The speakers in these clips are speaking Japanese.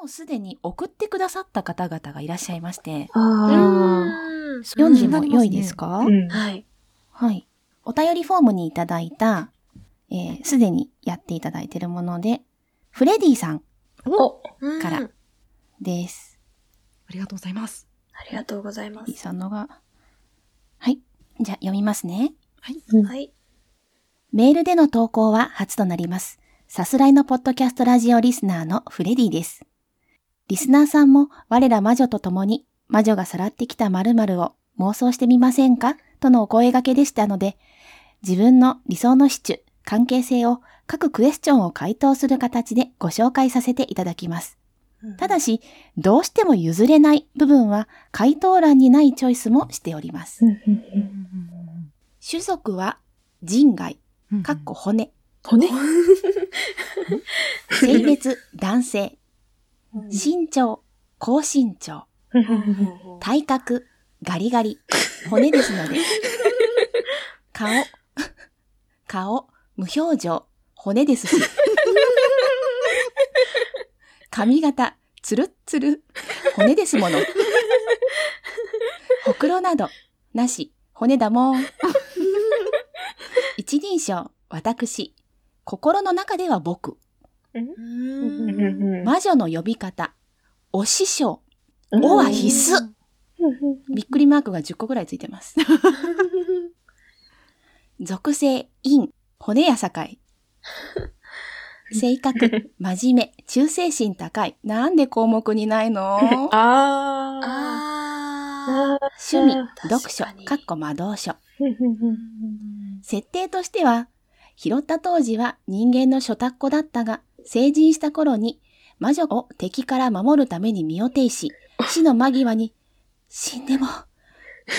もうすでに送ってくださった方々がいらっしゃいまして、あうん読んでも良いですか、あ。うん。はい。はい。お便りフォームにいただいた、えーすでにやっていただいているもので、フレディさんからです。ありがとうございます。ありがとうございまフレディす。さんのが、はい。じゃあ読みますね。はい。メールでの投稿は初となります。さすらいのポッドキャストラジオリスナーのフレディです。リスナーさんも我ら魔女と共に魔女がさらってきた〇〇を妄想してみませんか？とのお声掛けでしたので、自分の理想のシチュ、関係性を各クエスチョンを回答する形でご紹介させていただきます。ただし、どうしても譲れない部分は回答欄にないチョイスもしております。種族は人外、かっこ骨。骨？性別男性。身長、高身長。体格、ガリガリ。骨ですので。顔、顔、無表情。骨ですし。髪型、つるっつる。骨ですもの。ほくろなど、なし。骨だもん。一人称、私。心の中では僕。うん。魔女の呼び方。お師匠。おは必須。びっくりマークが10個ぐらいついてます。属性、陰、骨や境。性格、真面目、忠誠心高い。なんで項目にないの？ああ。あ趣味あ、読書かっこ魔導書。設定としては、拾った当時は人間の初タっ子だったが、成人した頃に魔女を敵から守るために身を挺し、死の間際に、死んでも、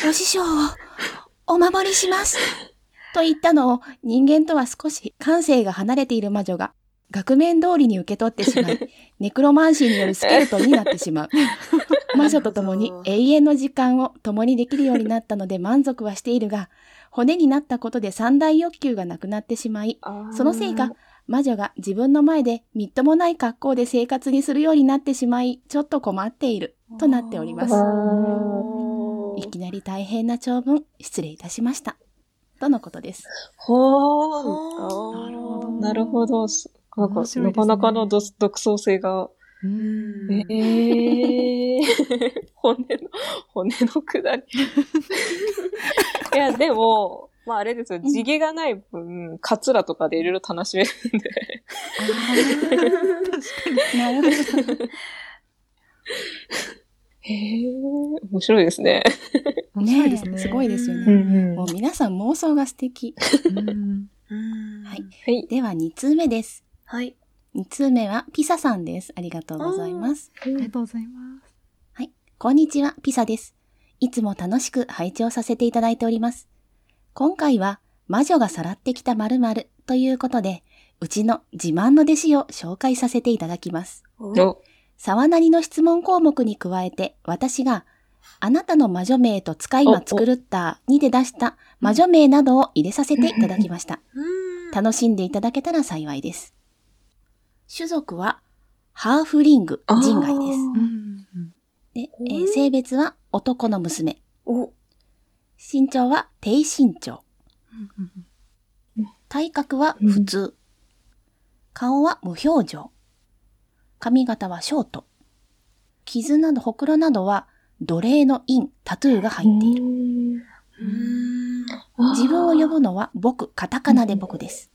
お師匠をお守りします。と言ったのを人間とは少し感性が離れている魔女が、額面通りに受け取ってしまい、ネクロマンシーによるスケルトンになってしまう。魔女と共に永遠の時間を共にできるようになったので満足はしているが、骨になったことで三大欲求がなくなってしまい、そのせいか、魔女が自分の前でみっともない格好で生活にするようになってしまい、ちょっと困っている、となっております。いきなり大変な長文、失礼いたしました。とのことです。ほほー。なるほどなるほど。なんか、ねなかなかの独独創性が。うんええー。骨の、骨のくだり。いや、でも、まああれですよ、地毛がない分、カツラとかでいろいろ楽しめるんで。なるほど。へえ、面白いですね。面白いですね。ねすごいですよね。んもう皆さん妄想が素敵。うんはい。はい。では2通目です。はい。2通目はピサさんです。ありがとうございます。ありがとうございます。こんにちは、ピサです。いつも楽しく拝聴させていただいております。今回は、魔女がさらってきた〇〇ということで、うちの自慢の弟子を紹介させていただきます。お沢なりの質問項目に加えて、私が、あなたの魔女名と使い魔作るったにで出した魔女名などを入れさせていただきました。うん。楽しんでいただけたら幸いです。種族は、ハーフリング人外です。うんで、えー性別は男の娘。お、身長は低身長。体格は普通。顔は無表情。髪型はショート。傷など、ほくろなどは奴隷の印、タトゥーが入っている。うん。自分を呼ぶのは僕、カタカナで僕です。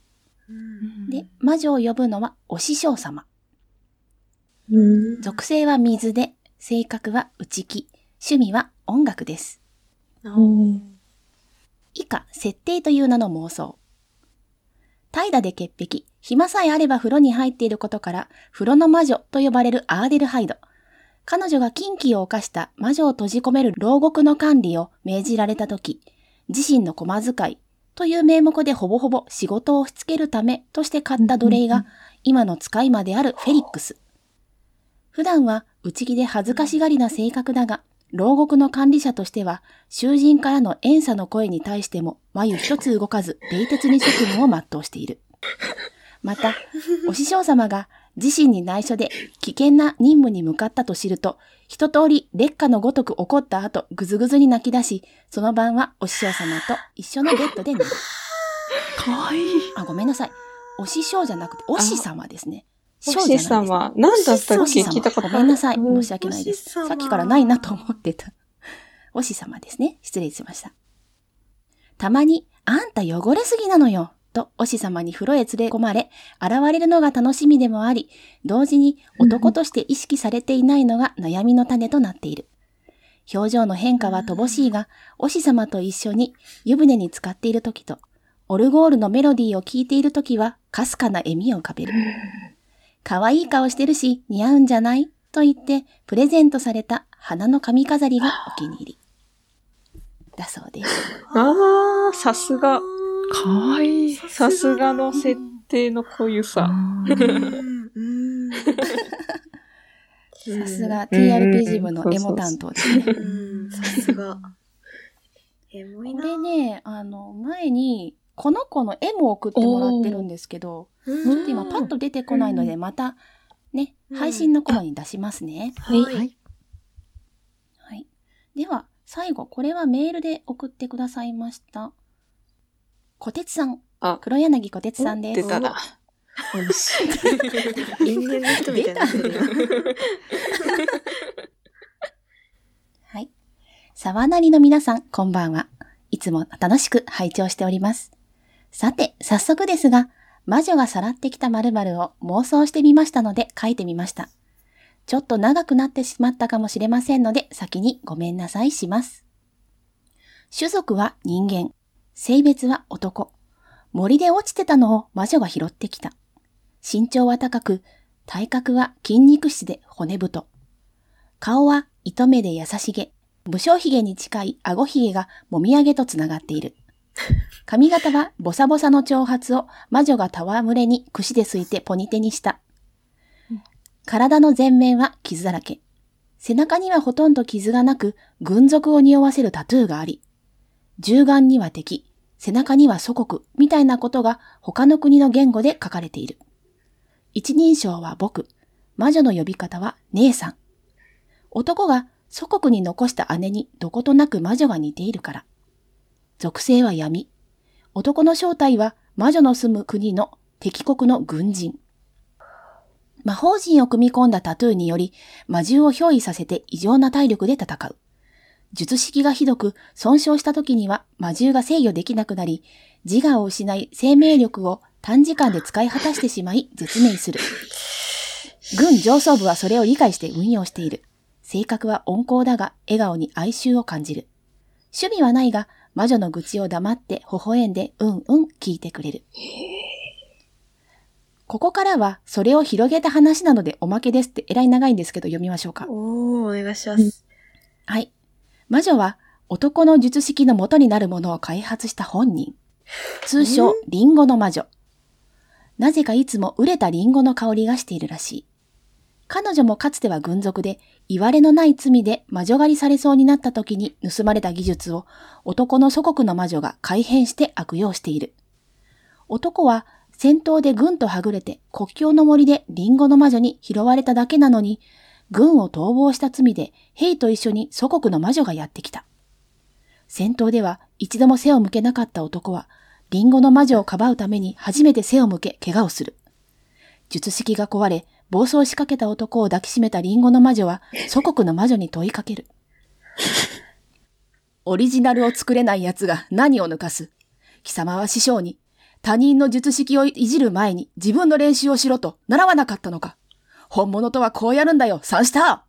うんで、魔女を呼ぶのはお師匠様。うん属性は水で、性格は内気。趣味は音楽です。以下、設定という名の妄想。怠惰で潔癖、暇さえあれば風呂に入っていることから、風呂の魔女と呼ばれるアーデルハイド。彼女が禁忌を犯した魔女を閉じ込める牢獄の管理を命じられたとき、自身の駒遣いという名目でほぼほぼ仕事を押し付けるためとして買った奴隷が、今の使い魔であるフェリックス。普段は内気で恥ずかしがりな性格だが、牢獄の管理者としては、囚人からの遠査の声に対しても眉一つ動かず、冷徹に職務を全うしている。また、お師匠様が自身に内緒で危険な任務に向かったと知ると、一通り劣化のごとく怒った後、ぐずぐずに泣き出し、その晩はお師匠様と一緒のベッドで寝る。かわいい。あ、ごめんなさい。お師匠じゃなくて、お師様ですね。お匠じゃない師ですね様。何だったっけ聞いたことごめんなさい。うん申し訳ないです。さっきからないなと思ってた。お師様ですね。失礼しました。たまに、あんた汚れすぎなのよ。と、お師様に風呂へ連れ込まれ、現れるのが楽しみでもあり、同時に男として意識されていないのが悩みの種となっている。表情の変化は乏しいが、お師様と一緒に湯船に浸かっている時と、オルゴールのメロディーを聴いている時は、かすかな笑みを浮かべる。可愛い顔してるし、似合うんじゃない？と言って、プレゼントされた花の髪飾りがお気に入り。だそうです。ああ、さすが。かわいい。さすがの設定の濃ゆさ。うんうんさすが TRPG 部のエモ担当ですね。うんさすが。エモいこな。れね、あの、前に、この子の絵も送ってもらってるんですけど、うんちょっと今パッと出てこないので、また、ね、うん配信の頃に出しますね。はいはい。はい。では、最後、これはメールで送ってくださいました。小鉄さん。あ黒柳小鉄さんです。出たな。よし。因縁の人みたいにな。はい。沢なりの皆さん、こんばんは。いつも楽しく拝聴しております。さて、早速ですが、魔女がさらってきた〇〇を妄想してみましたので書いてみました。ちょっと長くなってしまったかもしれませんので、先にごめんなさいします。種族は人間。性別は男。森で落ちてたのを魔女が拾ってきた。身長は高く、体格は筋肉質で骨太。顔は糸目で優しげ。武将髭に近い顎髭がもみあげとつながっている。髪型はボサボサの長髪を魔女が戯れに櫛ですいてポニテにした。体の前面は傷だらけ。背中にはほとんど傷がなく、軍属を匂わせるタトゥーがあり、銃眼には敵、背中には祖国、みたいなことが他の国の言語で書かれている。一人称は僕、魔女の呼び方は姉さん。男が祖国に残した姉にどことなく魔女が似ているから。属性は闇。男の正体は魔女の住む国の敵国の軍人。魔法陣を組み込んだタトゥーにより魔獣を憑依させて異常な体力で戦う。術式がひどく損傷した時には魔獣が制御できなくなり、自我を失い生命力を短時間で使い果たしてしまい絶命する。軍上層部はそれを理解して運用している。性格は温厚だが笑顔に哀愁を感じる。趣味はないが魔女の愚痴を黙って微笑んでうんうん聞いてくれる。ここからはそれを広げた話なのでおまけですってえらい長いんですけど読みましょうか。おー、お願いします。はい。魔女は男の術式の元になるものを開発した本人。通称、リンゴの魔女。なぜかいつも熟れたリンゴの香りがしているらしい。彼女もかつては軍属で、言われのない罪で魔女狩りされそうになった時に盗まれた技術を男の祖国の魔女が改変して悪用している。男は戦闘で軍とはぐれて国境の森でリンゴの魔女に拾われただけなのに、軍を逃亡した罪で兵と一緒に祖国の魔女がやってきた。戦闘では一度も背を向けなかった男は、リンゴの魔女をかばうために初めて背を向け怪我をする。術式が壊れ、暴走しかけた男を抱きしめたリンゴの魔女は祖国の魔女に問いかける。オリジナルを作れない奴が何を抜かす貴様は師匠に他人の術式をいじる前に自分の練習をしろと習わなかったのか本物とはこうやるんだよ、三下。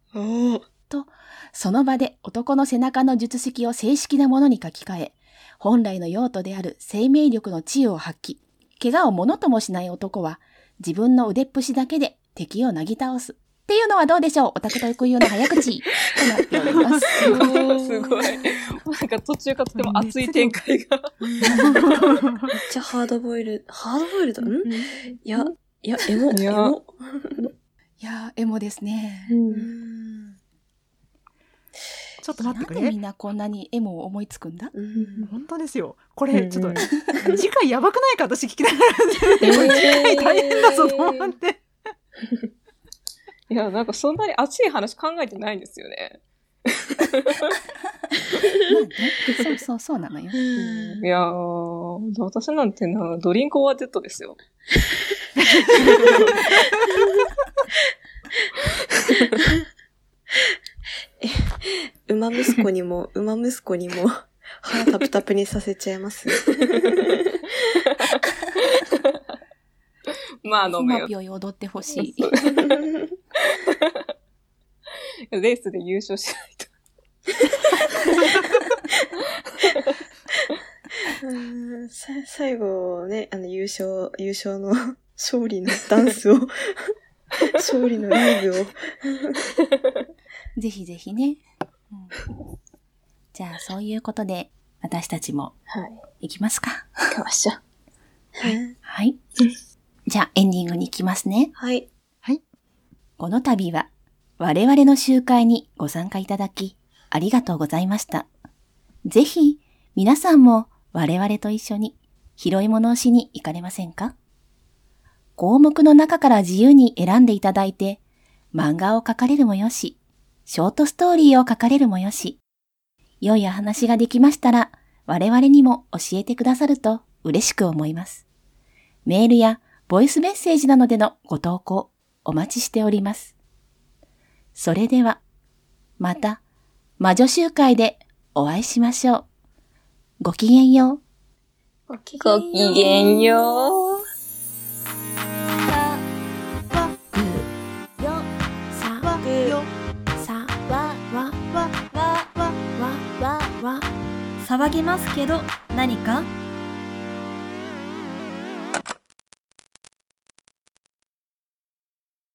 と、その場で男の背中の術式を正式なものに書き換え、本来の用途である生命力の知恵を発揮。怪我をものともしない男は、自分の腕っぷしだけで敵をなぎ倒す。っていうのはどうでしょうオタク特有の早口となっております。すごい。すごい。なんか途中からとても熱い展開が。めっちゃハードボイル、ハードボイルドんいや、いや、エモ、いやエモ。いやー、エモですね。うん。ちょっと待ってくれなんでみん。なこんなにエモを思いつくんだ？うん。本当ですよ。これ、ちょっと、次回やばくないか？私聞きながら、次回大変だぞと思って。いや、なんかそんなに熱い話考えてないんですよね。まあね、そうそうそうなのよ。うんいやー、私なんてな、ドリンクオアデッドですよ。馬息子にも、馬息子にも、腹タプタプにさせちゃいます。まあ飲むよ。ひまぴ踊ってほしい。レースで優勝しないと。うんさ最後ね、あの優勝、優勝の勝利のダンスを、勝利のライブを。ぜひぜひね。うんじゃあ、そういうことで、私たちもはい。行きますか。行きましょう。はい。じゃあ、エンディングに行きますね。はい。この度は、我々の集会にご参加いただき、ありがとうございました。ぜひ、皆さんも我々と一緒に拾い物をしに行かれませんか？項目の中から自由に選んでいただいて、漫画を描かれるもよし、ショートストーリーを書かれるもよし、良いお話ができましたら、我々にも教えてくださると嬉しく思います。メールやボイスメッセージなどでのご投稿お待ちしております。それでは、また魔女集会でお会いしましょう。ごきげんよう。ごきげんよう。騒ぎますけど何か